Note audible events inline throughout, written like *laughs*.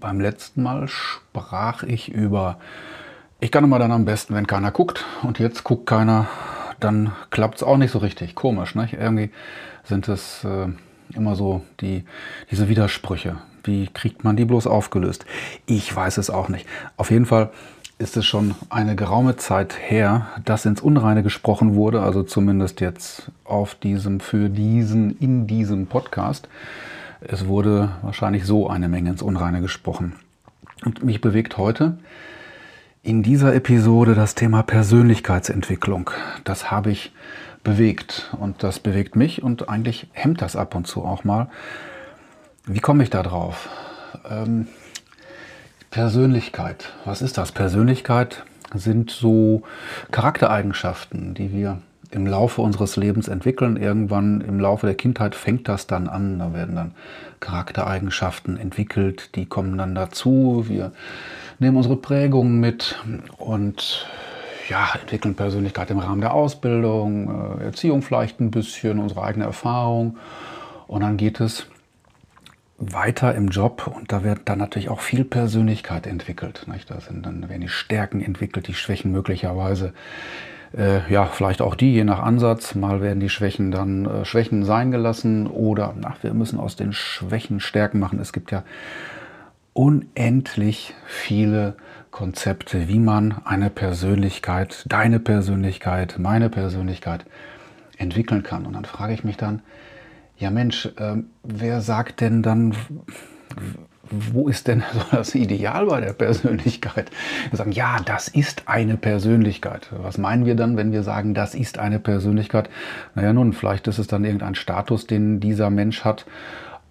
Beim letzten Mal sprach ich über, ich kann immer dann am besten, wenn keiner guckt. Und jetzt guckt keiner, dann klappt es auch nicht so richtig. Komisch, ne? Irgendwie sind es äh, immer so die, diese Widersprüche. Wie kriegt man die bloß aufgelöst? Ich weiß es auch nicht. Auf jeden Fall ist es schon eine geraume Zeit her, dass ins Unreine gesprochen wurde, also zumindest jetzt auf diesem, für diesen, in diesem Podcast. Es wurde wahrscheinlich so eine Menge ins Unreine gesprochen. Und mich bewegt heute in dieser Episode das Thema Persönlichkeitsentwicklung. Das habe ich bewegt und das bewegt mich und eigentlich hemmt das ab und zu auch mal. Wie komme ich da drauf? Ähm, Persönlichkeit. Was ist das? Persönlichkeit sind so Charaktereigenschaften, die wir im Laufe unseres Lebens entwickeln. Irgendwann im Laufe der Kindheit fängt das dann an. Da werden dann Charaktereigenschaften entwickelt, die kommen dann dazu. Wir nehmen unsere Prägungen mit und ja, entwickeln Persönlichkeit im Rahmen der Ausbildung, äh, Erziehung vielleicht ein bisschen, unsere eigene Erfahrung. Und dann geht es weiter im Job und da wird dann natürlich auch viel Persönlichkeit entwickelt. Nicht? Da sind dann werden die Stärken entwickelt, die Schwächen möglicherweise äh, ja, vielleicht auch die, je nach Ansatz. Mal werden die Schwächen dann äh, Schwächen sein gelassen oder ach, wir müssen aus den Schwächen Stärken machen. Es gibt ja unendlich viele Konzepte, wie man eine Persönlichkeit, deine Persönlichkeit, meine Persönlichkeit entwickeln kann. Und dann frage ich mich dann, ja Mensch, äh, wer sagt denn dann, wo ist denn *laughs* das Ideal bei der Persönlichkeit? Wir sagen, ja, das ist eine Persönlichkeit. Was meinen wir dann, wenn wir sagen, das ist eine Persönlichkeit? Naja, nun, vielleicht ist es dann irgendein Status, den dieser Mensch hat.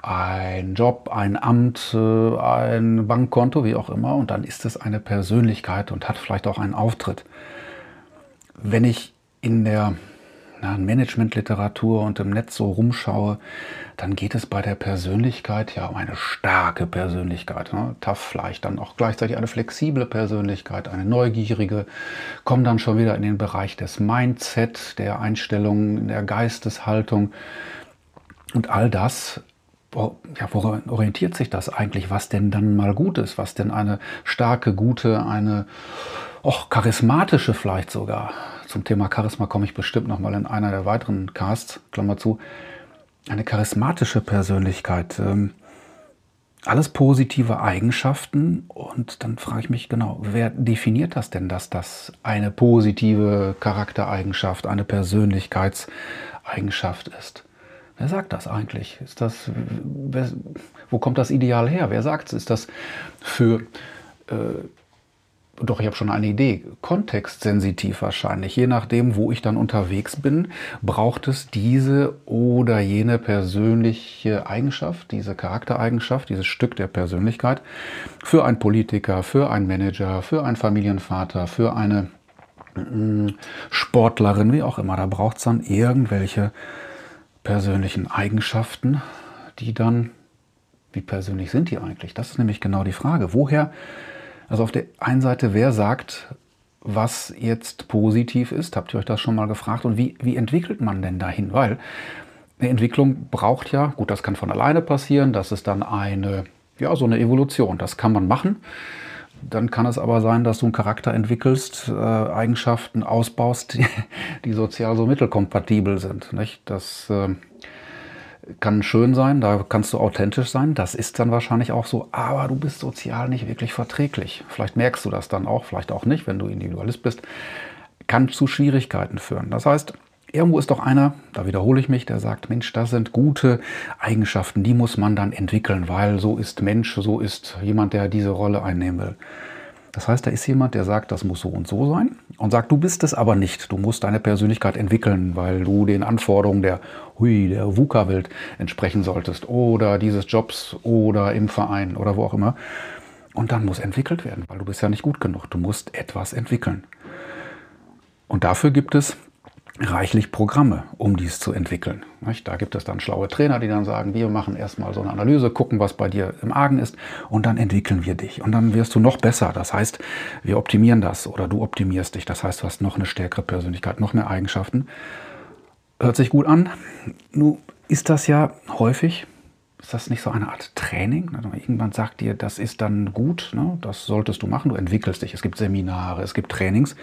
Ein Job, ein Amt, äh, ein Bankkonto, wie auch immer. Und dann ist es eine Persönlichkeit und hat vielleicht auch einen Auftritt. Wenn ich in der na, Managementliteratur und im Netz so rumschaue, dann geht es bei der Persönlichkeit ja um eine starke Persönlichkeit. Ne? Tough vielleicht dann auch gleichzeitig eine flexible Persönlichkeit, eine neugierige, kommen dann schon wieder in den Bereich des Mindset, der Einstellung, der Geisteshaltung. Und all das ja, woran orientiert sich das eigentlich? Was denn dann mal gut ist? Was denn eine starke, gute, eine auch charismatische vielleicht sogar zum Thema Charisma komme ich bestimmt nochmal in einer der weiteren Casts, Klammer zu. Eine charismatische Persönlichkeit. Ähm, alles positive Eigenschaften. Und dann frage ich mich genau, wer definiert das denn, dass das eine positive Charaktereigenschaft, eine Persönlichkeitseigenschaft ist? Wer sagt das eigentlich? Ist das, wer, wo kommt das Ideal her? Wer sagt es? Ist das für äh, doch, ich habe schon eine Idee. Kontextsensitiv wahrscheinlich. Je nachdem, wo ich dann unterwegs bin, braucht es diese oder jene persönliche Eigenschaft, diese Charaktereigenschaft, dieses Stück der Persönlichkeit für einen Politiker, für einen Manager, für einen Familienvater, für eine mm, Sportlerin, wie auch immer. Da braucht es dann irgendwelche persönlichen Eigenschaften, die dann, wie persönlich sind die eigentlich? Das ist nämlich genau die Frage. Woher also auf der einen Seite, wer sagt, was jetzt positiv ist? Habt ihr euch das schon mal gefragt? Und wie, wie entwickelt man denn dahin? Weil eine Entwicklung braucht ja, gut, das kann von alleine passieren, das ist dann eine, ja, so eine Evolution. Das kann man machen. Dann kann es aber sein, dass du einen Charakter entwickelst, äh, Eigenschaften ausbaust, *laughs* die, die, sozial so mittelkompatibel sind. Nicht? Das äh, kann schön sein, da kannst du authentisch sein, das ist dann wahrscheinlich auch so, aber du bist sozial nicht wirklich verträglich. Vielleicht merkst du das dann auch, vielleicht auch nicht, wenn du Individualist bist, kann zu Schwierigkeiten führen. Das heißt, irgendwo ist doch einer, da wiederhole ich mich, der sagt, Mensch, das sind gute Eigenschaften, die muss man dann entwickeln, weil so ist Mensch, so ist jemand, der diese Rolle einnehmen will. Das heißt, da ist jemand, der sagt, das muss so und so sein und sagt, du bist es aber nicht. Du musst deine Persönlichkeit entwickeln, weil du den Anforderungen der, hui, der VUCA-Welt entsprechen solltest oder dieses Jobs oder im Verein oder wo auch immer. Und dann muss entwickelt werden, weil du bist ja nicht gut genug. Du musst etwas entwickeln. Und dafür gibt es reichlich Programme, um dies zu entwickeln. Da gibt es dann schlaue Trainer, die dann sagen, wir machen erstmal so eine Analyse, gucken, was bei dir im Argen ist und dann entwickeln wir dich. Und dann wirst du noch besser. Das heißt, wir optimieren das oder du optimierst dich. Das heißt, du hast noch eine stärkere Persönlichkeit, noch mehr Eigenschaften. Hört sich gut an. Nun ist das ja häufig ist das nicht so eine Art Training? Irgendwann sagt dir, das ist dann gut, ne? das solltest du machen, du entwickelst dich. Es gibt Seminare, es gibt Trainings.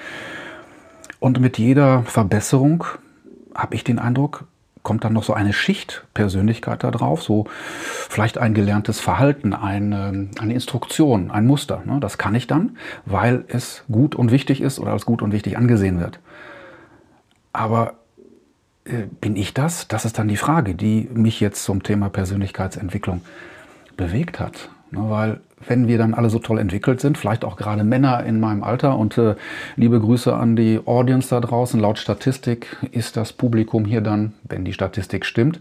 Und mit jeder Verbesserung habe ich den Eindruck, kommt dann noch so eine Schicht Persönlichkeit da drauf, so vielleicht ein gelerntes Verhalten, eine, eine Instruktion, ein Muster. Ne? Das kann ich dann, weil es gut und wichtig ist oder als gut und wichtig angesehen wird. Aber äh, bin ich das? Das ist dann die Frage, die mich jetzt zum Thema Persönlichkeitsentwicklung bewegt hat. Ne, weil wenn wir dann alle so toll entwickelt sind, vielleicht auch gerade Männer in meinem Alter und äh, liebe Grüße an die Audience da draußen, laut Statistik ist das Publikum hier dann, wenn die Statistik stimmt,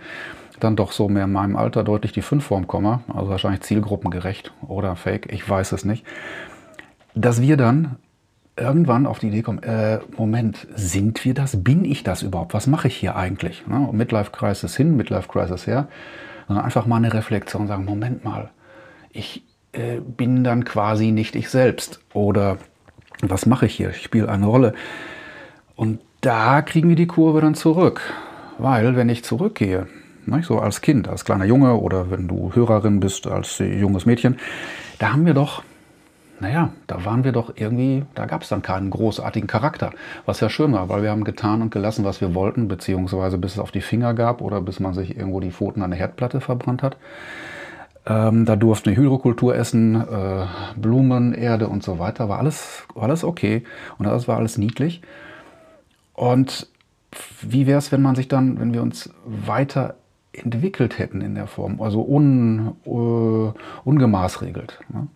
dann doch so mehr in meinem Alter deutlich die 5 vorm Komma, also wahrscheinlich zielgruppengerecht oder fake, ich weiß es nicht, dass wir dann irgendwann auf die Idee kommen, äh, Moment, sind wir das? Bin ich das überhaupt? Was mache ich hier eigentlich? Ne? Midlife Crisis hin, Midlife Crisis her. Sondern einfach mal eine Reflexion sagen, Moment mal, ich äh, bin dann quasi nicht ich selbst. Oder was mache ich hier? Ich spiele eine Rolle. Und da kriegen wir die Kurve dann zurück. Weil wenn ich zurückgehe, ne, so als Kind, als kleiner Junge oder wenn du Hörerin bist als junges Mädchen, da haben wir doch naja, da waren wir doch irgendwie, da gab es dann keinen großartigen Charakter. Was ja schön war, weil wir haben getan und gelassen, was wir wollten, beziehungsweise bis es auf die Finger gab oder bis man sich irgendwo die Pfoten an der Herdplatte verbrannt hat. Ähm, da durften wir Hydrokultur essen, äh, Blumen, Erde und so weiter. War alles, war alles okay und das war alles niedlich. Und wie wäre es, wenn man sich dann, wenn wir uns weiterentwickelt hätten in der Form, also un, uh, ungemaßregelt? Ne?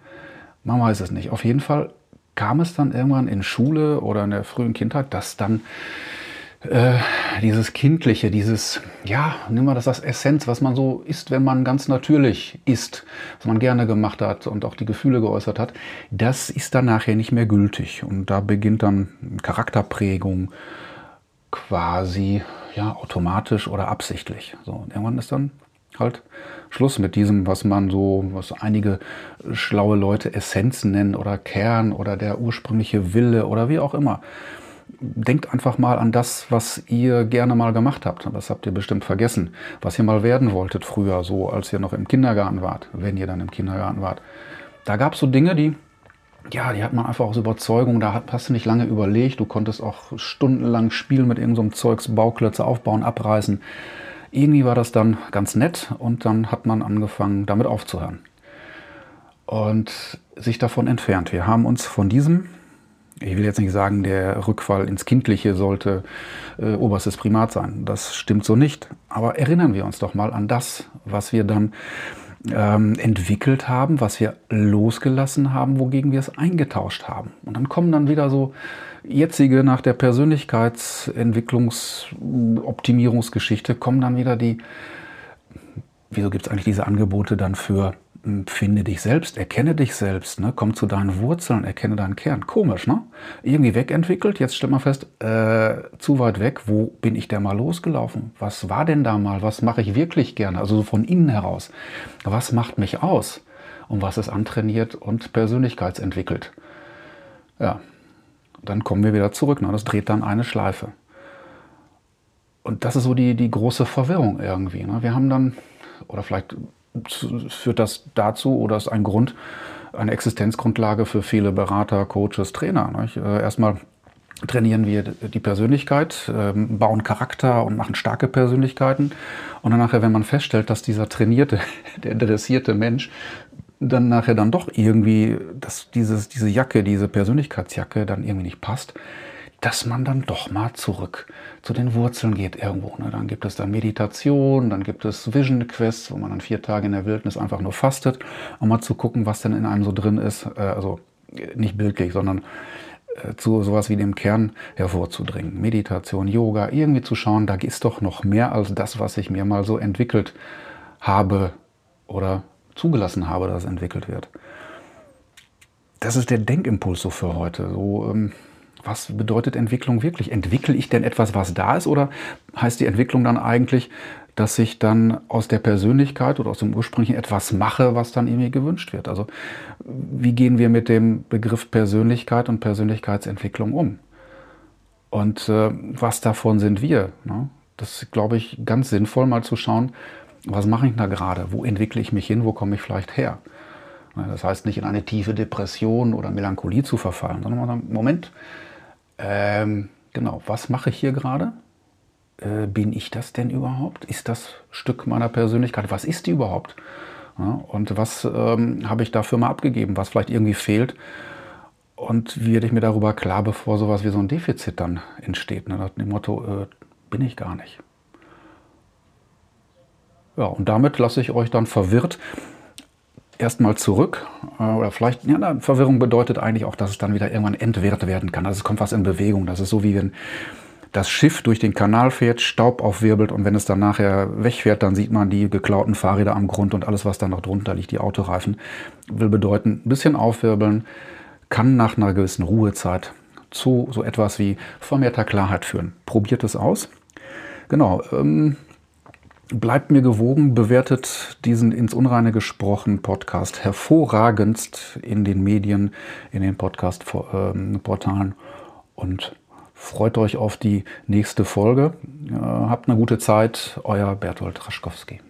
Man weiß es nicht. Auf jeden Fall kam es dann irgendwann in Schule oder in der frühen Kindheit, dass dann äh, dieses Kindliche, dieses, ja, nimm mal das als Essenz, was man so isst, wenn man ganz natürlich isst, was man gerne gemacht hat und auch die Gefühle geäußert hat, das ist dann nachher nicht mehr gültig. Und da beginnt dann Charakterprägung quasi ja, automatisch oder absichtlich. So, und irgendwann ist dann halt Schluss mit diesem, was man so, was einige schlaue Leute Essenzen nennen oder Kern oder der ursprüngliche Wille oder wie auch immer. Denkt einfach mal an das, was ihr gerne mal gemacht habt. Das habt ihr bestimmt vergessen. Was ihr mal werden wolltet früher, so als ihr noch im Kindergarten wart, wenn ihr dann im Kindergarten wart. Da gab es so Dinge, die, ja, die hat man einfach aus Überzeugung, da hast du nicht lange überlegt. Du konntest auch stundenlang spielen mit irgendeinem so Zeugs, Bauklötze aufbauen, abreißen irgendwie war das dann ganz nett und dann hat man angefangen, damit aufzuhören. Und sich davon entfernt. Wir haben uns von diesem, ich will jetzt nicht sagen, der Rückfall ins Kindliche sollte äh, oberstes Primat sein. Das stimmt so nicht. Aber erinnern wir uns doch mal an das, was wir dann ähm, entwickelt haben, was wir losgelassen haben, wogegen wir es eingetauscht haben. Und dann kommen dann wieder so jetzige nach der Persönlichkeitsentwicklungsoptimierungsgeschichte, kommen dann wieder die, wieso gibt es eigentlich diese Angebote dann für hm, finde dich selbst, erkenne dich selbst, ne? komm zu deinen Wurzeln, erkenne deinen Kern. Komisch, ne? Irgendwie wegentwickelt, jetzt stellt man fest, äh, zu weit weg, wo bin ich denn mal losgelaufen? Was war denn da mal? Was mache ich wirklich gerne? Also so von innen heraus. Was macht mich aus? Und was ist antrainiert und persönlichkeitsentwickelt? Ja, dann kommen wir wieder zurück. Ne? Das dreht dann eine Schleife. Und das ist so die, die große Verwirrung irgendwie. Ne? Wir haben dann, oder vielleicht führt das dazu oder ist ein Grund, eine Existenzgrundlage für viele Berater, Coaches, Trainer. Nicht? Äh, erstmal trainieren wir die Persönlichkeit, ähm, bauen Charakter und machen starke Persönlichkeiten. Und dann nachher, wenn man feststellt, dass dieser trainierte, *laughs* der dressierte Mensch dann nachher dann doch irgendwie, dass dieses, diese Jacke, diese Persönlichkeitsjacke dann irgendwie nicht passt, dass man dann doch mal zurück zu den Wurzeln geht irgendwo. Ne? Dann gibt es da Meditation, dann gibt es Vision Quests, wo man dann vier Tage in der Wildnis einfach nur fastet, um mal zu gucken, was denn in einem so drin ist. Äh, also nicht bildlich, sondern äh, zu sowas wie dem Kern hervorzudringen. Meditation, Yoga, irgendwie zu schauen, da ist doch noch mehr als das, was ich mir mal so entwickelt habe oder zugelassen habe, dass es entwickelt wird. Das ist der Denkimpuls so für heute. So, ähm, was bedeutet Entwicklung wirklich? Entwickle ich denn etwas, was da ist? Oder heißt die Entwicklung dann eigentlich, dass ich dann aus der Persönlichkeit oder aus dem ursprünglichen etwas mache, was dann irgendwie gewünscht wird? Also wie gehen wir mit dem Begriff Persönlichkeit und Persönlichkeitsentwicklung um? Und äh, was davon sind wir? Ne? Das ist, glaube ich, ganz sinnvoll, mal zu schauen, was mache ich da gerade? Wo entwickle ich mich hin? Wo komme ich vielleicht her? Das heißt nicht in eine tiefe Depression oder Melancholie zu verfallen, sondern mal sagen, Moment, ähm, genau, was mache ich hier gerade? Äh, bin ich das denn überhaupt? Ist das Stück meiner Persönlichkeit? Was ist die überhaupt? Ja, und was ähm, habe ich dafür mal abgegeben, was vielleicht irgendwie fehlt? Und wie werde ich mir darüber klar, bevor sowas wie so ein Defizit dann entsteht? Ne? Nach dem Motto, äh, bin ich gar nicht. Ja, und damit lasse ich euch dann verwirrt erstmal zurück. Äh, oder vielleicht, ja, na, Verwirrung bedeutet eigentlich auch, dass es dann wieder irgendwann entwirrt werden kann. Also es kommt was in Bewegung. Das ist so wie wenn das Schiff durch den Kanal fährt, Staub aufwirbelt und wenn es dann nachher wegfährt, dann sieht man die geklauten Fahrräder am Grund und alles, was da noch drunter liegt, die Autoreifen. Will bedeuten, ein bisschen aufwirbeln kann nach einer gewissen Ruhezeit zu so etwas wie vermehrter Klarheit führen. Probiert es aus. Genau. Ähm, bleibt mir gewogen, bewertet diesen ins Unreine gesprochen Podcast hervorragendst in den Medien, in den Podcast-Portalen und freut euch auf die nächste Folge. Habt eine gute Zeit, euer Bertolt Raschkowski.